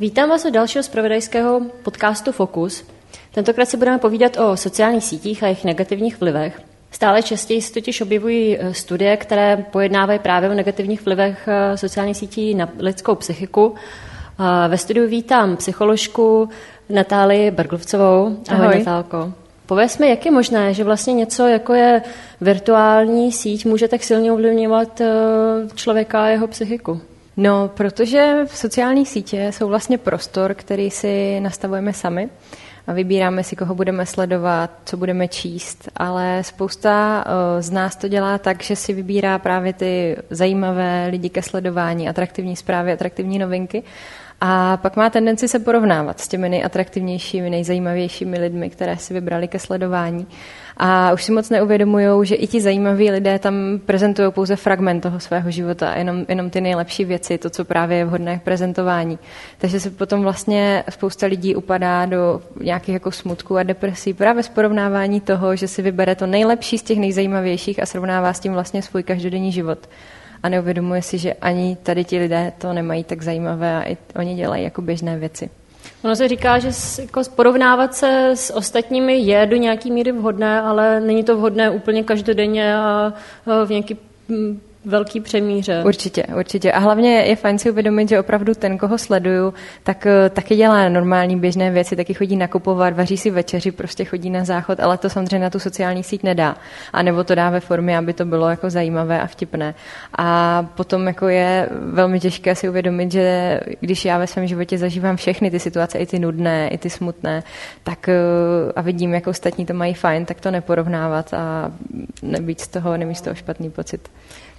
Vítám vás u dalšího zpravodajského podcastu Focus. Tentokrát si budeme povídat o sociálních sítích a jejich negativních vlivech. Stále častěji se totiž objevují eh, studie, které pojednávají právě o negativních vlivech eh, sociálních sítí na lidskou psychiku. Ve studiu vítám psycholožku Natálii Berglovcovou. Ahoj, Ahoj. Natálko. Pověz mi, jak je možné, že vlastně něco, jako je virtuální síť, může tak silně ovlivňovat člověka a jeho psychiku? No, protože v sociální sítě jsou vlastně prostor, který si nastavujeme sami a vybíráme si, koho budeme sledovat, co budeme číst, ale spousta eh, z nás to dělá tak, že si vybírá právě ty zajímavé lidi ke sledování, atraktivní zprávy, atraktivní novinky a pak má tendenci se porovnávat s těmi nejatraktivnějšími, nejzajímavějšími lidmi, které si vybrali ke sledování. A už si moc neuvědomují, že i ti zajímaví lidé tam prezentují pouze fragment toho svého života, jenom, jenom ty nejlepší věci, to, co právě je vhodné k prezentování. Takže se potom vlastně spousta lidí upadá do nějakých jako smutků a depresí právě z porovnávání toho, že si vybere to nejlepší z těch nejzajímavějších a srovnává s tím vlastně svůj každodenní život a neuvědomuje si, že ani tady ti lidé to nemají tak zajímavé a i oni dělají jako běžné věci. Ono se říká, že jako porovnávat se s ostatními je do nějaký míry vhodné, ale není to vhodné úplně každodenně a v nějaký velký přemíře. Určitě, určitě. A hlavně je fajn si uvědomit, že opravdu ten, koho sleduju, tak eh, taky dělá normální běžné věci, taky chodí nakupovat, vaří si večeři, prostě chodí na záchod, ale to samozřejmě na tu sociální síť nedá. A nebo to dá ve formě, aby to bylo jako zajímavé a vtipné. A potom jako je velmi těžké si uvědomit, že když já ve svém životě zažívám všechny ty situace, i ty nudné, i ty smutné, tak eh, a vidím, jak ostatní to mají fajn, tak to neporovnávat a nebýt z toho, nemít z toho špatný pocit.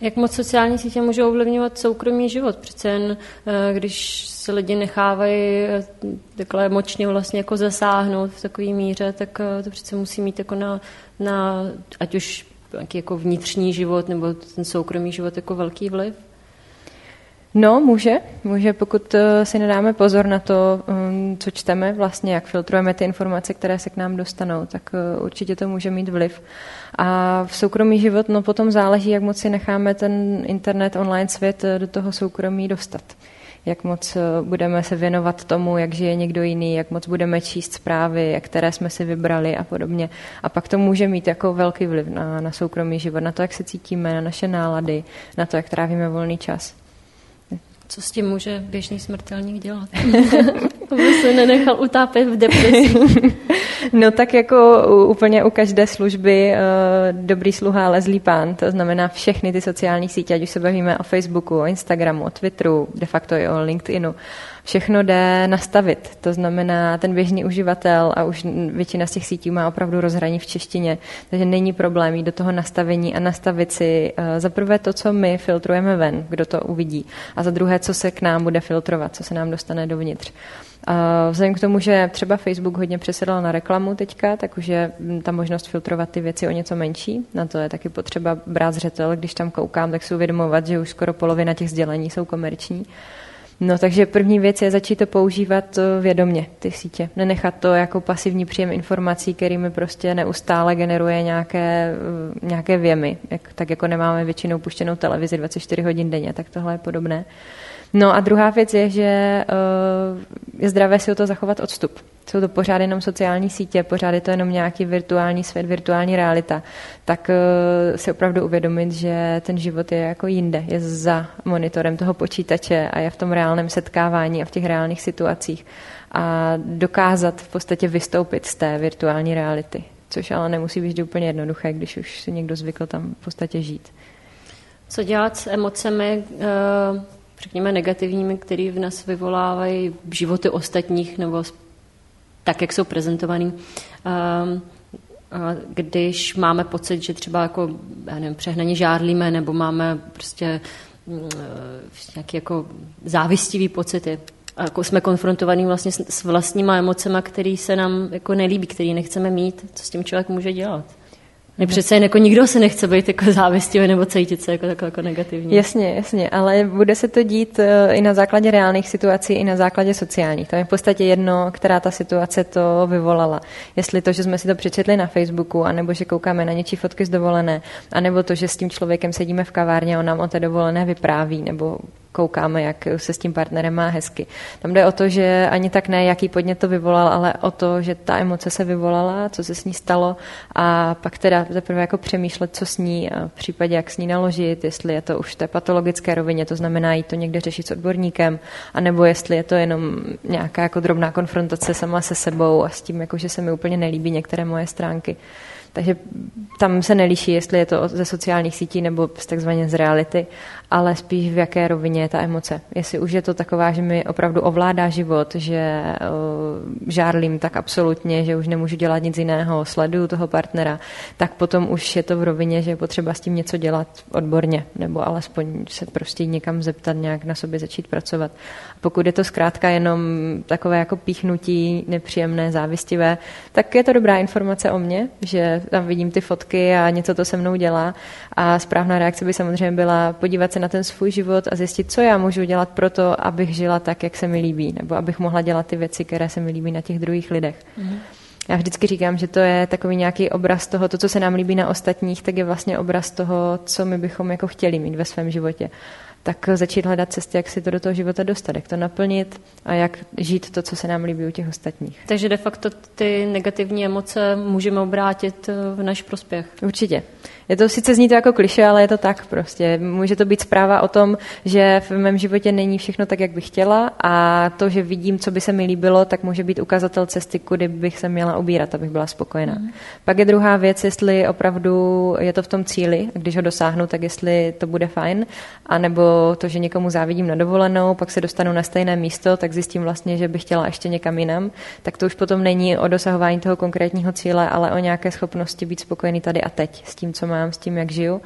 Jak moc sociální sítě můžou ovlivňovat soukromý život? Přece jen, eh, když se lidi nechávají eh, takhle močně vlastně jako zasáhnout v takové míře, tak eh, to přece musí mít jako na, na ať už jako vnitřní život nebo ten soukromý život jako velký vliv? No, může. Může, pokud si nedáme pozor na to, mm, co čteme, vlastně, jak filtrujeme ty informace, které se k nám dostanou, tak určitě to může mít vliv. A v soukromý život, no potom záleží, jak moc si necháme ten internet, online svět do toho soukromí dostat. Jak moc budeme se věnovat tomu, jak žije někdo jiný, jak moc budeme číst zprávy, jak které jsme si vybrali a podobně. A pak to může mít jako velký vliv na, na soukromý život, na to, jak se cítíme, na naše nálady, na to, jak trávíme volný čas. Co s tím může běžný smrtelník dělat? Aby se nenechal utápět v depresi. no tak jako úplně u každé služby uh, dobrý sluha lezlý pán, to znamená všechny ty sociální sítě, ať už se bavíme o Facebooku, o Instagramu, o Twitteru, de facto i o LinkedInu, všechno jde nastavit. To znamená, ten běžný uživatel a už většina z těch sítí má opravdu rozhraní v češtině, takže není problém jít do toho nastavení a nastavit si uh, za prvé to, co my filtrujeme ven, kdo to uvidí, a za druhé, co se k nám bude filtrovat, co se nám dostane dovnitř. Vzhledem k tomu, že třeba Facebook hodně přesedl na reklamu teďka, tak už je ta možnost filtrovat ty věci o něco menší. Na to je taky potřeba brát zřetel, když tam koukám, tak si uvědomovat, že už skoro polovina těch sdělení jsou komerční. No takže první věc je začít to používat eh, vědomě, ty sítě. Nenechat to jako pasivní příjem informací, kterými prostě neustále generuje nějaké, eh, nějaké věmy. Jak, tak jako nemáme většinou puštěnou televizi 24 hodin denně, tak tohle je podobné. No a druhá věc je, že uh, je zdravé si o to zachovat odstup. Jsou to pořád jenom sociální sítě, pořád je to jenom nějaký virtuální svět, virtuální realita. Tak uh, si opravdu uvědomit, že ten život je jako jinde, je za monitorem toho počítače a je v tom reálném setkávání a v těch reálných situacích. A dokázat v podstatě vystoupit z té virtuální reality. Což ale nemusí být úplně jednoduché, když už si někdo zvykl tam v podstatě žít. Co dělat s emocemi, uh řekněme, negativními, které v nás vyvolávají životy ostatních nebo tak, jak jsou prezentovaný. Um, když máme pocit, že třeba jako, já nevím, přehnaně žárlíme nebo máme prostě mm, nějaké jako závistivý pocity. A jako jsme konfrontovaní vlastně s vlastníma emocema, které se nám jako nelíbí, které nechceme mít. Co s tím člověk může dělat? My přece jen jako nikdo se nechce být jako závistivý nebo cítit se jako, jako, jako negativní. Jasně, jasně, ale bude se to dít eh, i na základě reálných situací, i na základě sociálních. To je v podstatě jedno, která ta situace to vyvolala. Jestli to, že jsme si to přečetli na Facebooku, anebo že koukáme na něčí fotky z dovolené, anebo to, že s tím člověkem sedíme v kavárně a on nám o té dovolené vypráví, nebo koukáme, jak se s tím partnerem má hezky. Tam jde o to, že ani tak ne, jaký podnět to vyvolal, ale o to, že ta emoce se vyvolala, co se s ní stalo a pak teda zaprvé jako přemýšlet, co s ní a v případě, jak s ní naložit, jestli je to už v té patologické rovině, to znamená jít to někde řešit s odborníkem, anebo jestli je to jenom nějaká jako drobná konfrontace sama se sebou a s tím, jako, že se mi úplně nelíbí některé moje stránky. Takže tam se neliší, jestli je to ze sociálních sítí nebo z takzvaně z reality, ale spíš v jaké rovině je ta emoce. Jestli už je to taková, že mi opravdu ovládá život, že uh, žárlím tak absolutně, že už nemůžu dělat nic jiného, sleduju toho partnera, tak potom už je to v rovině, že je potřeba s tím něco dělat odborně, nebo alespoň se prostě někam zeptat, nějak na sobě začít pracovat. Pokud je to zkrátka jenom takové jako píchnutí nepříjemné, závistivé, tak je to dobrá informace o mně, že tam vidím ty fotky a něco to se mnou dělá. A správná reakce by samozřejmě byla podívat se na ten svůj život a zjistit, co já můžu dělat pro to, abych žila tak, jak se mi líbí, nebo abych mohla dělat ty věci, které se mi líbí na těch druhých lidech. Mm-hmm. Já vždycky říkám, že to je takový nějaký obraz toho, to, co se nám líbí na ostatních, tak je vlastně obraz toho, co my bychom jako chtěli mít ve svém životě tak začít hledat cesty, jak si to do toho života dostat, jak to naplnit a jak žít to, co se nám líbí u těch ostatních. Takže de facto ty negativní emoce můžeme obrátit eh, v náš prospěch. Určitě. Je to sice zní to jako kliše, ale je to tak prostě. Může to být zpráva o tom, že v mém životě není všechno tak, jak bych chtěla a to, že vidím, co by se mi líbilo, tak může být ukazatel cesty, kudy bych se měla ubírat, abych byla spokojená. Mm. Pak je druhá věc, jestli opravdu je to v tom cíli, když ho dosáhnu, tak jestli to bude fajn, anebo to, že někomu závidím na dovolenou, pak se dostanu na stejné místo, tak zjistím vlastně, že bych chtěla ještě někam jinam, tak to už potom není o dosahování toho konkrétního cíle, ale o nějaké schopnosti být spokojený tady a teď s tím, co mám mám, s tím, jak žiju.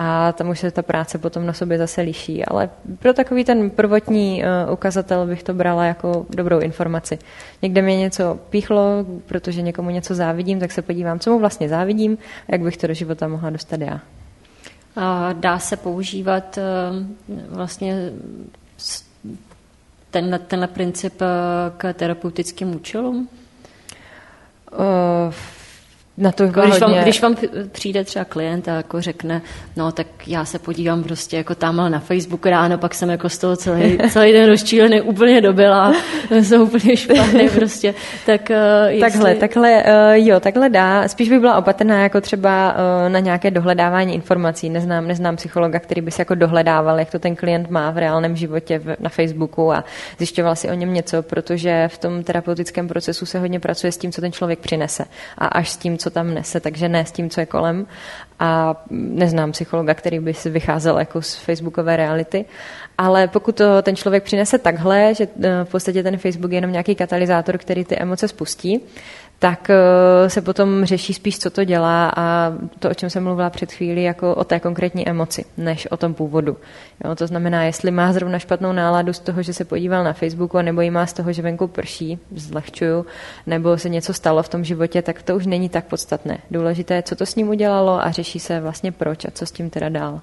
A tam už se ta práce potom na sobě zase liší. Ale pro takový ten prvotní uh, ukazatel bych to brala jako dobrou informaci. Někde mě něco píchlo, protože někomu něco závidím, tak se podívám, co mu vlastně závidím a jak bych to do života mohla dostat já. A dá se používat uh, vlastně tenhle, tenhle princip uh, k terapeutickým účelům? Uh, na to jako když, vám, když vám přijde třeba klient a jako řekne, no tak já se podívám prostě jako tamhle na Facebook ráno, pak jsem jako z toho celý, celý den rozčílený, úplně dobila, jsem úplně špatný prostě. Tak, uh, jestli... Takhle, takhle, uh, jo, takhle dá. Spíš by byla opatrná jako třeba uh, na nějaké dohledávání informací. Neznám, neznám psychologa, který by si jako dohledával, jak to ten klient má v reálném životě v, na Facebooku a zjišťoval si o něm něco, protože v tom terapeutickém procesu se hodně pracuje s tím, co ten člověk přinese a až s tím, co co tam nese, takže ne s tím, co je kolem. A neznám psychologa, který by si vycházel jako z facebookové reality. Ale pokud to ten člověk přinese takhle, že eh, v podstatě ten Facebook je jenom nějaký katalyzátor, který ty emoce spustí, tak eh, se potom řeší spíš, co to dělá a to, o čem jsem mluvila před chvílí, jako o té konkrétní emoci, než o tom původu. Jo, to znamená, jestli má zrovna špatnou náladu z toho, že se podíval na Facebooku, nebo jí má z toho, že venku prší, zlehčuju, nebo se něco stalo v tom životě, tak to už není tak podstatné. Důležité je, co to s ním udělalo a řeší se vlastně proč a co s tím teda dál.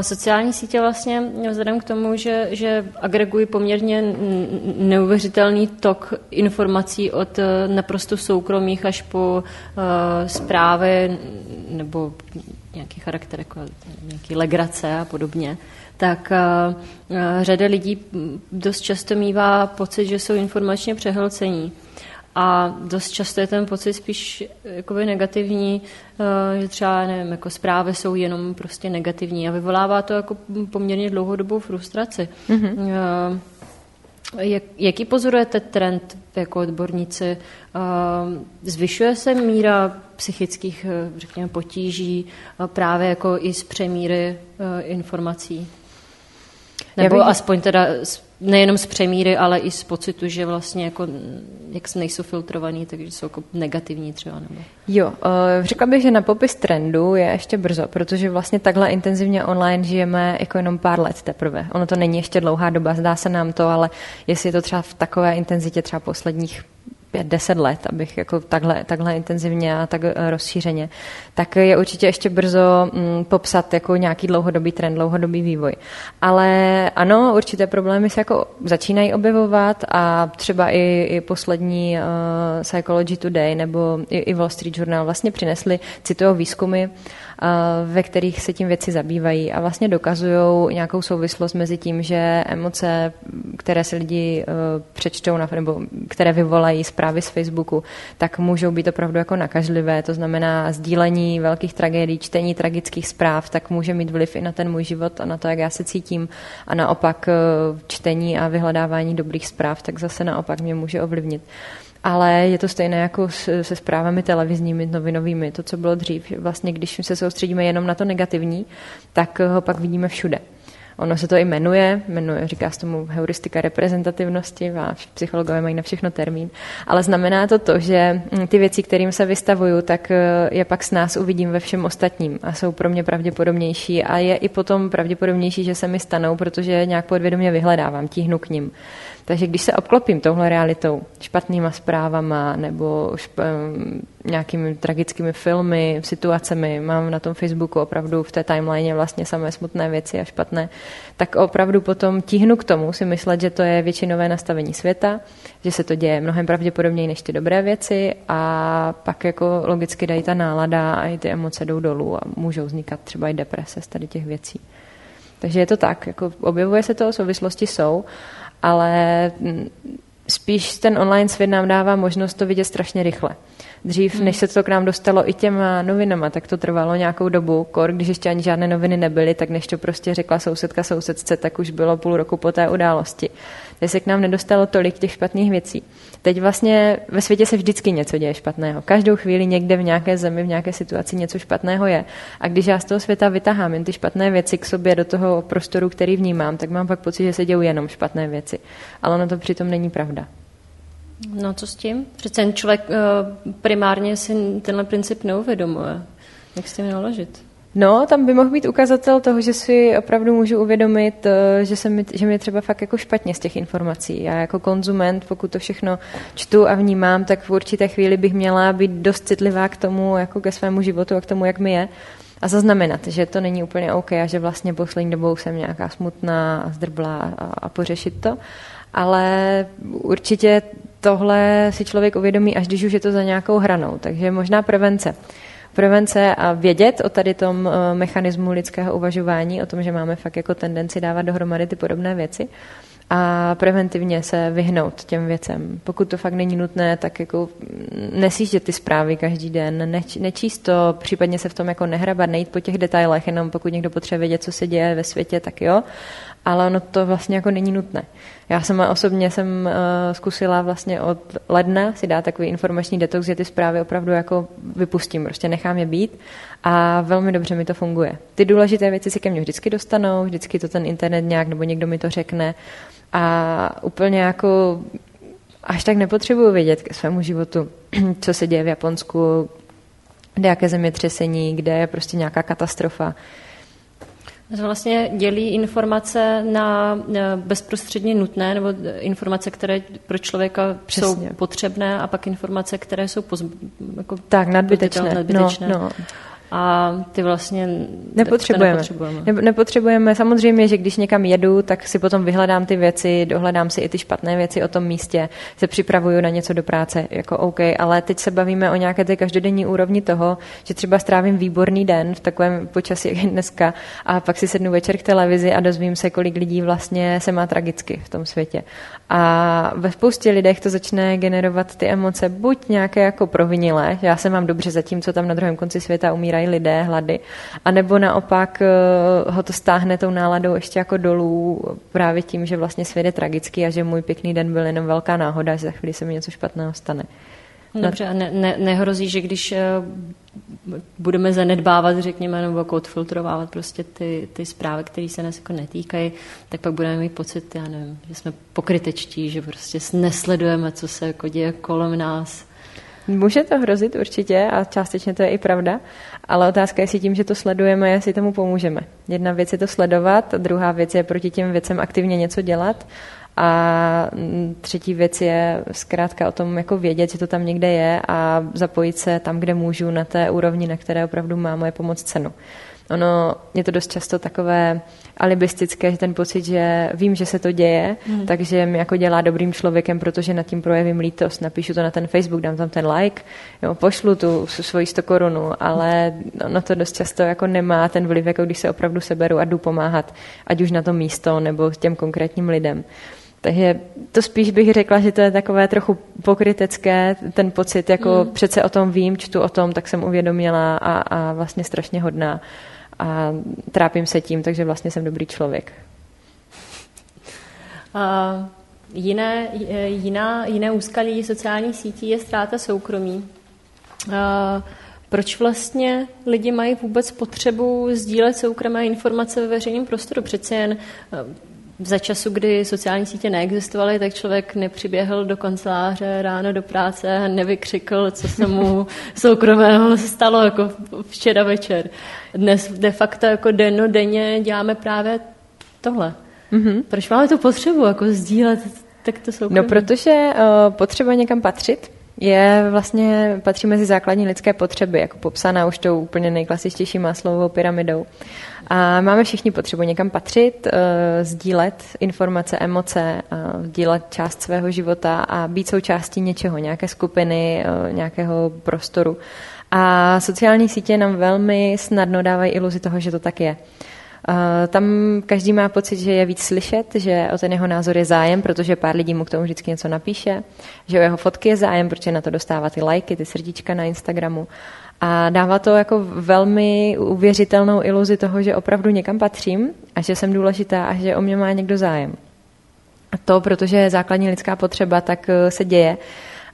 Sociální sítě vlastně vzhledem k tomu, že, že agregují poměrně neuvěřitelný tok informací od eh, naprosto soukromých až po uh, zprávy nebo nějaký charakter, jako nějaký legrace a podobně, tak uh, řada lidí dost často mývá pocit, že jsou informačně přehlcení. A dost často je ten pocit spíš jakoby negativní, eh, že třeba nevím, jako zprávy jsou jenom prostě negativní a vyvolává to jako poměrně dlouhodobou frustraci. Mm-hmm. Jak, jaký pozorujete trend jako odborníci? Eh, zvyšuje se míra psychických, řekněme, potíží právě jako i z přemíry informací? Nebo aspoň teda nejenom z přemíry, ale i z pocitu, že vlastně jako, jak nejsou filtrovaný, takže jsou jako negativní třeba. Nebo... Jo, uh, řekla bych, že na popis trendu je ještě brzo, protože vlastně takhle intenzivně online žijeme jako jenom pár let teprve. Ono to není ještě dlouhá doba, zdá se nám to, ale jestli je to třeba v takové intenzitě třeba posledních pět, deset let, abych jako takhle, takhle intenzivně a tak eh, rozšířeně, tak je určitě ještě brzo mm, popsat jako nějaký dlouhodobý trend, dlouhodobý vývoj. Ale ano, určité problémy se jako začínají objevovat a třeba i, i poslední uh, Psychology Today nebo i, i Wall Street Journal vlastně přinesli citují výzkumy ve kterých se tím věci zabývají a vlastně dokazují nějakou souvislost mezi tím, že emoce, které se lidi přečtou nebo které vyvolají zprávy z Facebooku, tak můžou být opravdu jako nakažlivé. To znamená sdílení velkých tragédií, čtení tragických zpráv, tak může mít vliv i na ten můj život a na to, jak já se cítím. A naopak čtení a vyhledávání dobrých zpráv, tak zase naopak mě může ovlivnit. Ale je to stejné jako se zprávami televizními, novinovými, to, co bylo dřív. Vlastně, když se soustředíme jenom na to negativní, tak ho pak vidíme všude. Ono se to i jmenuje, jmenuje, říká se tomu heuristika reprezentativnosti, a psychologové mají na všechno termín, ale znamená to to, že hm, ty věci, kterým se vystavuju, tak eh, je pak s nás uvidím ve všem ostatním a jsou pro mě pravděpodobnější a je i potom pravděpodobnější, že se mi stanou, protože nějak podvědomě vyhledávám, tíhnu k ním. Takže když se obklopím touhle realitou, špatnýma zprávama nebo šp- nějakými tragickými filmy, situacemi, mám na tom Facebooku opravdu v té timeline vlastně samé smutné věci a špatné, tak opravdu potom tíhnu k tomu si myslet, že to je většinové nastavení světa, že se to děje mnohem pravděpodobněji než ty dobré věci a pak jako logicky dají ta nálada a i ty emoce jdou dolů a můžou vznikat třeba i deprese z tady těch věcí. Takže je to tak, jako objevuje se to, souvislosti jsou ale spíš ten online svět nám dává možnost to vidět strašně rychle. Dřív, hmm. než se to k nám dostalo i těma novinama, tak to trvalo nějakou dobu. Kor, když ještě ani žádné noviny nebyly, tak než to prostě řekla sousedka sousedce, tak už bylo půl roku po té události. Takže se k nám nedostalo tolik těch špatných věcí. Teď vlastně ve světě se vždycky něco děje špatného. Každou chvíli někde v nějaké zemi, v nějaké situaci něco špatného je. A když já z toho světa vytahám jen ty špatné věci k sobě do toho prostoru, který vnímám, tak mám pak pocit, že se dějí jenom špatné věci. Ale ono to přitom není pravda. No co s tím? Přece člověk uh, primárně si tenhle princip neuvědomuje. Jak s tím naložit? No, tam by mohl být ukazatel toho, že si opravdu můžu uvědomit, eh, že, se mi, že mi je třeba fakt jako špatně z těch informací. Já jako konzument, pokud to všechno čtu a vnímám, tak v určité chvíli bych měla být dost citlivá k tomu, jako ke svému životu a k tomu, jak mi je. A zaznamenat, že to není úplně OK a že vlastně poslední dobou jsem nějaká smutná a zdrblá a, a pořešit to. Ale určitě tohle si člověk uvědomí, až když už je to za nějakou hranou. Takže možná prevence prevence a vědět o tady tom eh, mechanismu lidského uvažování, o tom, že máme fakt jako tendenci dávat dohromady ty podobné věci a preventivně se vyhnout těm věcem. Pokud to fakt není nutné, tak jako nesíždět ty zprávy každý den, neč, nečíst to, případně se v tom jako nehrabat, nejít po těch detailech, jenom pokud někdo potřebuje vědět, co se děje ve světě, tak jo, ale ono to vlastně jako není nutné. Já sama osobně jsem uh, zkusila vlastně od ledna si dát takový informační detox, že ty zprávy opravdu jako vypustím, prostě nechám je být a velmi dobře mi to funguje. Ty důležité věci si ke mně vždycky dostanou, vždycky to ten internet nějak nebo někdo mi to řekne a úplně jako až tak nepotřebuju vědět ke svému životu, co se děje v Japonsku, kde jaké zemětřesení, kde je prostě nějaká katastrofa. Vlastně dělí informace na bezprostředně nutné nebo informace, které pro člověka Přesně. jsou potřebné a pak informace, které jsou poz, jako tak, nadbytečné. nadbytečné. No, no a ty vlastně nepotřebujeme. nepotřebujeme. Ne, nepotřebujeme. Samozřejmě, že když někam jedu, tak si potom vyhledám ty věci, dohledám si i ty špatné věci o tom místě, se připravuju na něco do práce, jako OK, ale teď se bavíme o nějaké té každodenní úrovni toho, že třeba strávím výborný den v takovém počasí, jak je dneska, a pak si sednu večer k televizi a dozvím se, kolik lidí vlastně se má tragicky v tom světě. A ve spoustě lidech to začne generovat ty emoce buď nějaké jako provinilé, já se mám dobře za tím, co tam na druhém konci světa umírají lidé hlady, anebo naopak eh, ho to stáhne tou náladou ještě jako dolů právě tím, že vlastně svět je tragický a že můj pěkný den byl jenom velká náhoda, že za chvíli se mi něco špatného stane. Dobře, a ne, ne, nehrozí, že když eh, budeme zanedbávat, řekněme, nebo jako odfiltrovávat prostě ty, ty zprávy, které se nás jako netýkají, tak pak budeme mít pocit, já nevím, že jsme pokrytečtí, že prostě nesledujeme, co se jako děje kolem nás. Může to hrozit určitě a částečně to je i pravda, ale otázka je, jestli tím, že to sledujeme, jestli tomu pomůžeme. Jedna věc je to sledovat, druhá věc je proti těm věcem aktivně něco dělat a třetí věc je zkrátka o tom jako vědět, že to tam někde je a zapojit se tam, kde můžu na té úrovni, na které opravdu má moje pomoc cenu. ono je to dost často takové alibistické, že ten pocit, že vím, že se to děje, mm. takže mi jako dělá dobrým člověkem, protože nad tím projevím lítost, napíšu to na ten Facebook, dám tam ten like, jo, pošlu tu svoji 100 korunu, ale ono to dost často jako nemá ten vliv, jako když se opravdu seberu a jdu pomáhat, ať už na to místo nebo těm konkrétním lidem. Takže to spíš bych řekla, že to je takové trochu pokrytecké, ten pocit, jako mm. přece o tom vím, čtu o tom, tak jsem uvědomila a, a vlastně strašně hodná a trápím se tím, takže vlastně jsem dobrý člověk. Uh, jiné, jiná, jiné úskalí sociálních sítí je ztráta soukromí. Uh, proč vlastně lidi mají vůbec potřebu sdílet soukromé informace ve veřejném prostoru? Přece jen za času, kdy sociální sítě neexistovaly, tak člověk nepřiběhl do kanceláře ráno do práce a nevykřikl, co se mu soukromého stalo jako včera večer. Dnes de facto jako denno denně děláme právě tohle. Mm-hmm. Proč máme tu potřebu jako sdílet tak to soukromí? No, protože uh, potřeba někam patřit, je vlastně, patří mezi základní lidské potřeby, jako popsaná už tou úplně nejklasičtější maslovou pyramidou. A máme všichni potřebu někam patřit, uh, sdílet informace, emoce, sdílet část svého života a být součástí něčeho, nějaké skupiny, uh, nějakého prostoru. A sociální sítě nám velmi snadno dávají iluzi toho, že to tak je. Tam každý má pocit, že je víc slyšet, že o ten jeho názor je zájem, protože pár lidí mu k tomu vždycky něco napíše, že o jeho fotky je zájem, protože na to dostává ty lajky, ty srdíčka na Instagramu. A dává to jako velmi uvěřitelnou iluzi toho, že opravdu někam patřím a že jsem důležitá a že o mě má někdo zájem. A to, protože je základní lidská potřeba, tak eh, se děje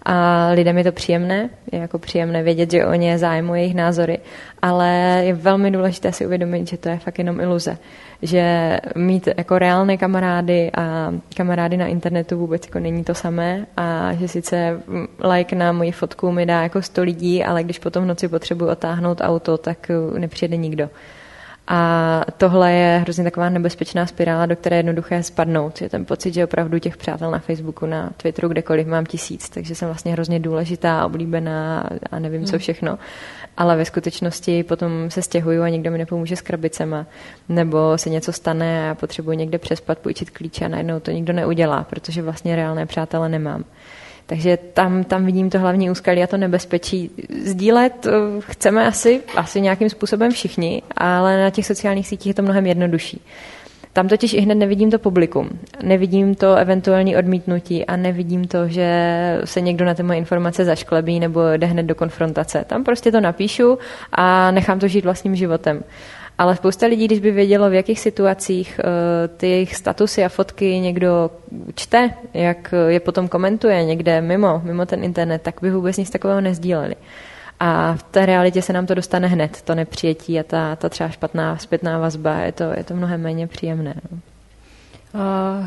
a lidem je to příjemné, je jako příjemné vědět, že o ně zájmu jejich názory, ale je velmi důležité si uvědomit, že to je fakt jenom iluze, že mít jako reálné kamarády a kamarády na internetu vůbec jako není to samé a že sice like na moji fotku mi dá jako 100 lidí, ale když potom v noci potřebuji otáhnout auto, tak nepřijede nikdo. A tohle je hrozně taková nebezpečná spirála, do které je jednoduché spadnout. Je ten pocit, že opravdu těch přátel na Facebooku, na Twitteru, kdekoliv mám tisíc, takže jsem vlastně hrozně důležitá, oblíbená a nevím hmm. co všechno. Ale ve skutečnosti potom se stěhuju a nikdo mi nepomůže s krabicema. Nebo se něco stane a já potřebuji někde přespat, půjčit klíče a najednou to nikdo neudělá, protože vlastně reálné přátele nemám. Takže tam, tam vidím to hlavní úskalí a to nebezpečí. Sdílet eh, chceme asi, asi nějakým způsobem všichni, ale na těch sociálních sítích je to mnohem jednodušší. Tam totiž i hned nevidím to publikum, nevidím to eventuální odmítnutí a nevidím to, že se někdo na ty moje informace zašklebí nebo jde hned do konfrontace. Tam prostě to napíšu a nechám to žít vlastním životem. Ale spousta lidí, když by vědělo, v jakých situacích uh, ty jejich statusy a fotky někdo čte, jak je potom komentuje někde mimo, mimo ten internet, tak by vůbec nic takového nezdíleli. A v té realitě se nám to dostane hned, to nepřijetí a ta, ta třeba špatná zpětná vazba, je to, je to mnohem méně příjemné. No. A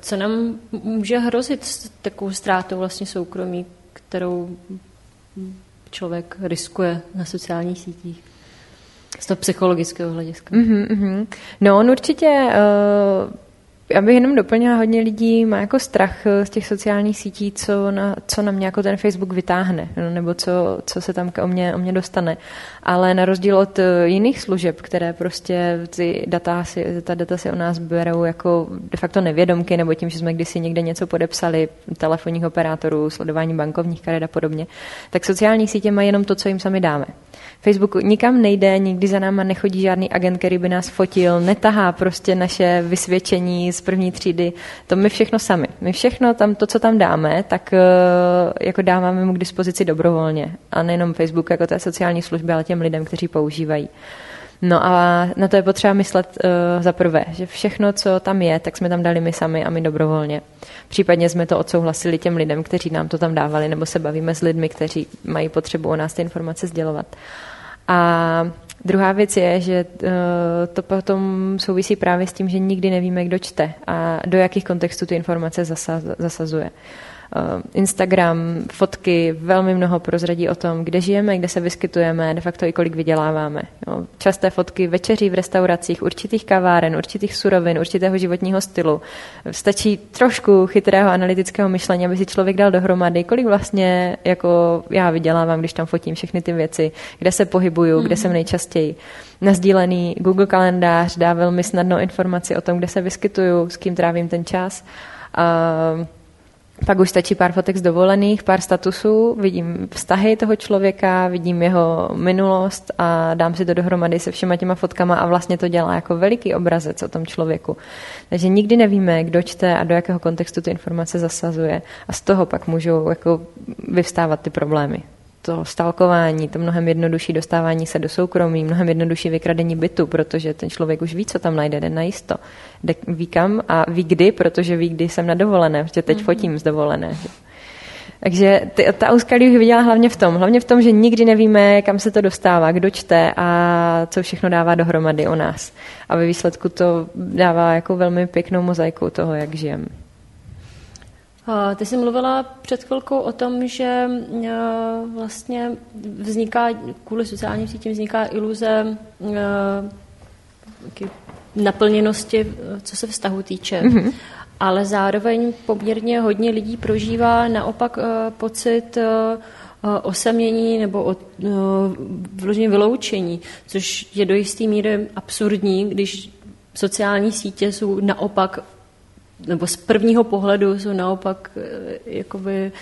co nám může hrozit s takovou ztrátou vlastně soukromí, kterou člověk riskuje na sociálních sítích? Z toho psychologického hlediska. Mm-hmm, mm-hmm. No, on určitě, uh, já bych jenom doplnila, hodně lidí má jako strach eh, z těch sociálních sítí, co na, co na mě jako ten Facebook vytáhne, no, nebo co, co se tam o mě, o mě dostane. Ale na rozdíl od eh, jiných služeb, které prostě ty data si, ta data si o nás berou jako de facto nevědomky, nebo tím, že jsme kdysi někde něco podepsali, telefonních operátorů, sledování bankovních karet a podobně, tak sociální sítě mají jenom to, co jim sami dáme. Facebook nikam nejde, nikdy za náma nechodí žádný agent, který by nás fotil, netahá prostě naše vysvědčení z první třídy. To my všechno sami. My všechno tam, to, co tam dáme, tak eh, jako dáváme mu k dispozici dobrovolně. A nejenom Facebook jako té sociální služby, ale těm lidem, kteří používají. No a na to je potřeba myslet uh, za prvé, že všechno, co tam je, tak jsme tam dali my sami a my dobrovolně. Případně jsme to odsouhlasili těm lidem, kteří nám to tam dávali, nebo se bavíme s lidmi, kteří mají potřebu o nás ty informace sdělovat. A druhá věc je, že eh, to potom souvisí právě s tím, že nikdy nevíme, kdo čte a do jakých kontextů ty informace zasazuje. Instagram, fotky, velmi mnoho prozradí o tom, kde žijeme, kde se vyskytujeme, de facto i kolik vyděláváme. Jo. Časté fotky večeří v restauracích, určitých kaváren, určitých surovin, určitého životního stylu. Stačí trošku chytrého analytického myšlení, aby si člověk dal dohromady, kolik vlastně jako já vydělávám, když tam fotím všechny ty věci, kde se pohybuju, mm-hmm. kde jsem nejčastěji. Nazdílený Google kalendář dá velmi snadnou informaci o tom, kde se vyskytuju, s kým trávím ten čas. Uh, pak už stačí pár fotek z dovolených, pár statusů, vidím vztahy toho člověka, vidím jeho minulost a dám si to dohromady se všema těma fotkama a vlastně to dělá jako veliký obrazec o tom člověku. Takže nikdy nevíme, kdo čte a do jakého kontextu ty informace zasazuje a z toho pak můžou jako vyvstávat ty problémy to stalkování, to mnohem jednodušší dostávání se do soukromí, mnohem jednodušší vykradení bytu, protože ten člověk už ví, co tam najde, jde najisto. Jde, ví kam a ví kdy, protože ví, kdy jsem na dovolené, protože teď mm-hmm. fotím z dovolené. Takže ty, ta úskalí už viděla hlavně v tom. Hlavně v tom, že nikdy nevíme, kam se to dostává, kdo čte a co všechno dává dohromady o nás. A ve výsledku to dává jako velmi pěknou mozaiku toho, jak žijeme. Ty jsi mluvila před chvilkou o tom, že e, vlastně vzniká, kvůli sociálním sítím vzniká iluze e, naplněnosti, co se vztahu týče. Mm-hmm. Ale zároveň poměrně hodně lidí prožívá naopak e, pocit osamění nebo od, vložení vyloučení, což je do jisté míry absurdní, když sociální sítě jsou naopak nebo z prvního pohledu jsou naopak eh, jakoby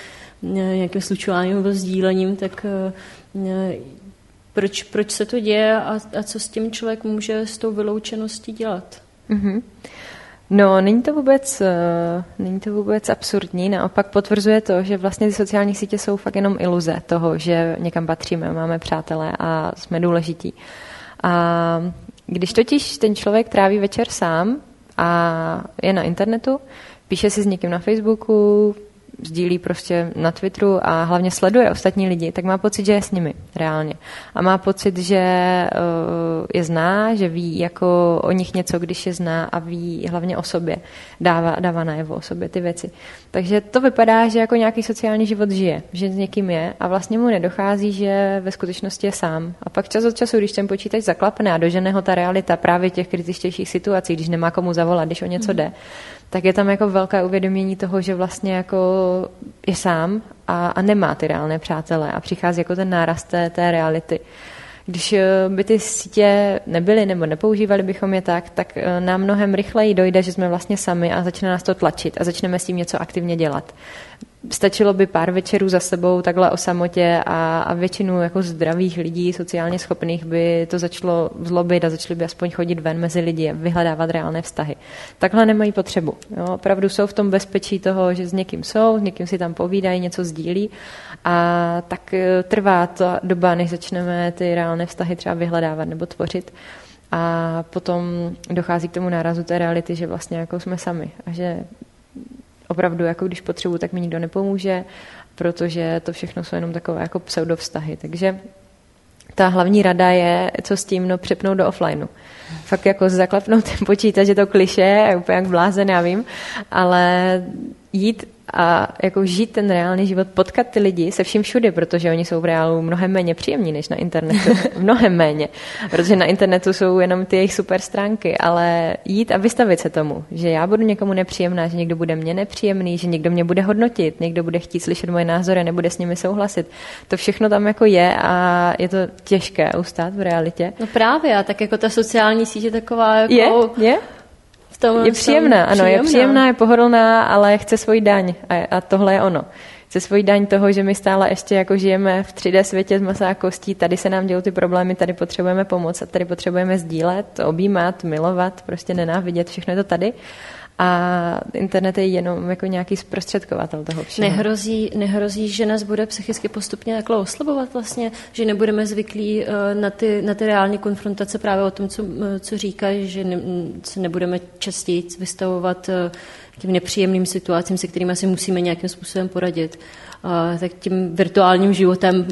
eh, nějakým slučováním nebo sdílením, tak eh, proč, proč se to děje a, a co s tím člověk může s tou vyloučeností dělat? Mm-hmm. No, není to vůbec, není to vůbec absurdní, naopak potvrzuje to, že vlastně ty sociální sítě jsou fakt jenom iluze toho, že někam patříme, máme přátelé a jsme důležití. A když totiž ten člověk tráví večer sám, a je na internetu, píše si s někým na Facebooku, sdílí prostě na Twitteru a hlavně sleduje ostatní lidi, tak má pocit, že je s nimi reálně. A má pocit, že uh, je zná, že ví jako o nich něco, když je zná a ví hlavně o sobě. Dává, dává najevo o sobě ty věci. Takže to vypadá, že jako nějaký sociální život žije, že s někým je a vlastně mu nedochází, že ve skutečnosti je sám. A pak čas od času, když ten počítač zaklapne a dožene ho ta realita právě těch kritičtějších situací, když nemá komu zavolat, když o něco jde, tak je tam jako velké uvědomění toho, že vlastně jako je sám a, a nemá ty reálné přátelé a přichází jako ten náraz té, té reality. Když eh, by ty sítě nebyly nebo nepoužívali bychom je tak, tak eh, nám mnohem rychleji dojde, že jsme vlastně sami a začne nás to tlačit a začneme s tím něco aktivně dělat stačilo by pár večerů za sebou takhle o samotě a, a většinu jako zdravých lidí, sociálně schopných by to začalo zlobit a začali by aspoň chodit ven mezi lidi a vyhledávat reálné vztahy. Takhle nemají potřebu. Jo? Opravdu jsou v tom bezpečí toho, že s někým jsou, s někým si tam povídají, něco sdílí a tak e, trvá ta doba, než začneme ty reálné vztahy třeba vyhledávat nebo tvořit. A potom dochází k tomu nárazu té reality, že vlastně jako jsme sami a že opravdu, jako když potřebuji, tak mi nikdo nepomůže, protože to všechno jsou jenom takové jako pseudovztahy. Takže ta hlavní rada je, co s tím, no přepnout do offlineu. Fakt jako zaklapnout ten počítač, je to kliše, úplně jak blázen, já vím, ale jít a jako žít ten reálný život, potkat ty lidi se vším všude, protože oni jsou v reálu mnohem méně příjemní než na internetu. mnohem méně, protože na internetu jsou jenom ty jejich super stránky, ale jít a vystavit se tomu, že já budu někomu nepříjemná, že někdo bude mě nepříjemný, že někdo mě bude hodnotit, někdo bude chtít slyšet moje názory, nebude s nimi souhlasit. To všechno tam jako je a je to těžké ustát v realitě. No právě, a tak jako ta sociální síť je taková jako... Je, je? Tom, je příjemná, ano, příjemná. je příjemná, je pohodlná, ale chce svoji daň a, a tohle je ono. Chce svoji daň toho, že my stále ještě jako žijeme v 3D světě z masa a kostí, tady se nám dějí ty problémy, tady potřebujeme pomoc a tady potřebujeme sdílet, objímat, milovat, prostě nenávidět, všechno je to tady a internet je jenom jako nějaký zprostředkovatel toho všeho. Nehrozí, nehrozí, že nás bude psychicky postupně takhle oslabovat vlastně, že nebudeme zvyklí eh, na ty, na ty reální konfrontace právě o tom, co, eh, co říkáš, že ne, se nebudeme častěji vystavovat eh, těm nepříjemným situacím, se kterými si musíme nějakým způsobem poradit. tak tím virtuálním životem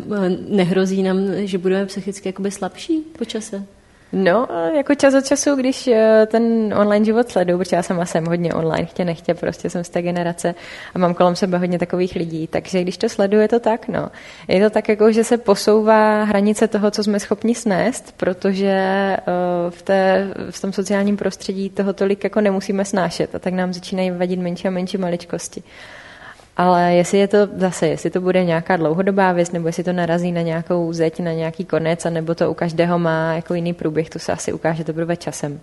nehrozí nám, že budeme psychicky jakoby slabší po čase? No, jako čas od času, když eh, ten online život sleduju, protože já sama jsem hodně online, chtě nechtě, prostě jsem z té generace a mám kolem sebe hodně takových lidí, takže když to sleduju, je to tak, no. Je to tak, jako, že se posouvá hranice toho, co jsme schopni snést, protože eh, v, té, v tom sociálním prostředí toho tolik jako nemusíme snášet a tak nám začínají vadit menší a menší maličkosti. Ale jestli je to zase, jestli to bude nějaká dlouhodobá věc, nebo jestli to narazí na nějakou zeď, na nějaký konec, a nebo to u každého má jako jiný průběh, to se asi ukáže teprve časem.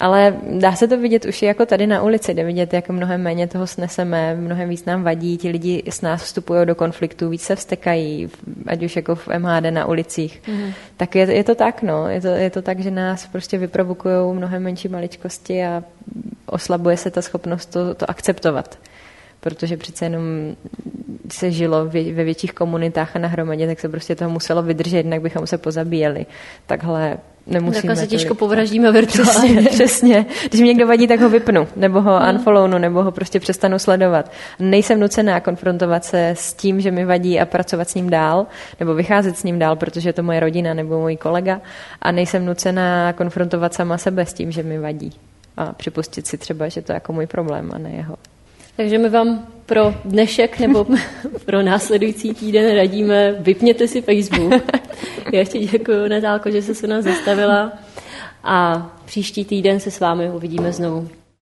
Ale dá se to vidět už i jako tady na ulici, jde vidět, jak mnohem méně toho sneseme, mnohem víc nám vadí, ti lidi s nás vstupují do konfliktu, víc se vstekají, ať už jako v MHD na ulicích. Mm. Tak je, je to tak, no. Je to, je to tak, že nás prostě vyprovokují mnohem menší maličkosti a oslabuje se ta schopnost to, to akceptovat protože přece jenom se žilo ve větších komunitách a nahromadě, tak se prostě toho muselo vydržet, jinak bychom se pozabíjeli. Takhle nemusíme. Tak se těžko povraždíme virtuálně. Přesně, přesně. Když mě někdo vadí, tak ho vypnu, nebo ho no. unfollownu, nebo ho prostě přestanu sledovat. Nejsem nucená konfrontovat se s tím, že mi vadí a pracovat s ním dál, nebo vycházet s ním dál, protože je to moje rodina nebo můj kolega. A nejsem nucená konfrontovat sama sebe s tím, že mi vadí. A připustit si třeba, že to je jako můj problém a ne jeho. Takže my vám pro dnešek nebo pro následující týden radíme, vypněte si Facebook. Já ještě děkuji Natálko, že jsi se nás zastavila a příští týden se s vámi uvidíme znovu.